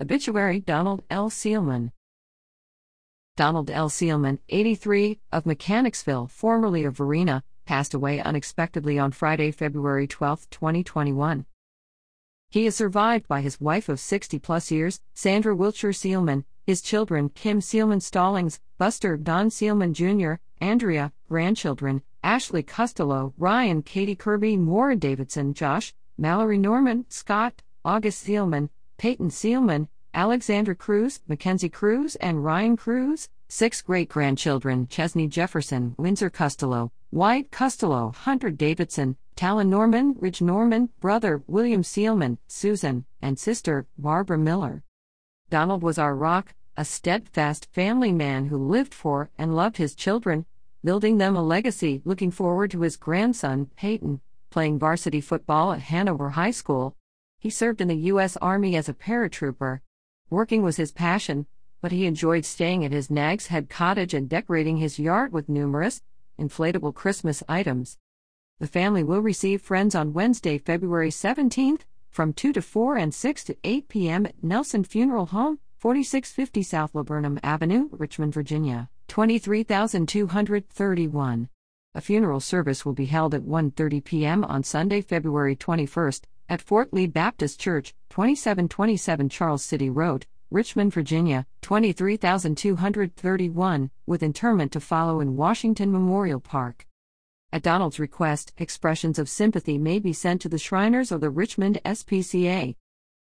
Obituary Donald L. Seelman. Donald L. Seelman, 83, of Mechanicsville, formerly of Varina, passed away unexpectedly on Friday, February 12, 2021. He is survived by his wife of 60 plus years, Sandra Wiltshire Seelman, his children, Kim Seelman Stallings, Buster Don Seelman Jr., Andrea, grandchildren, Ashley Costello, Ryan, Katie Kirby, Maura Davidson, Josh, Mallory Norman, Scott, August Seelman, Peyton Seelman, Alexandra Cruz, Mackenzie Cruz, and Ryan Cruz, six great grandchildren Chesney Jefferson, Windsor Costello, White Costello, Hunter Davidson, Talon Norman, Ridge Norman, brother William Seelman, Susan, and sister Barbara Miller. Donald was our rock, a steadfast family man who lived for and loved his children, building them a legacy, looking forward to his grandson, Peyton, playing varsity football at Hanover High School. He served in the U.S. Army as a paratrooper. Working was his passion, but he enjoyed staying at his Nag's Head cottage and decorating his yard with numerous, inflatable Christmas items. The family will receive friends on Wednesday, February 17th, from 2 to 4 and 6 to 8 p.m. at Nelsen Funeral Home, 4650 South Laburnum Avenue, Richmond, Virginia, 23231. A funeral service will be held at 1:30 p.m. on Sunday, February 21st, at Fort Lee Baptist Church, 2727 Charles City Road, Richmond, Virginia, 23231, with interment to follow in Washington Memorial Park. At Donald's request, expressions of sympathy may be sent to the Shriners or the Richmond SPCA,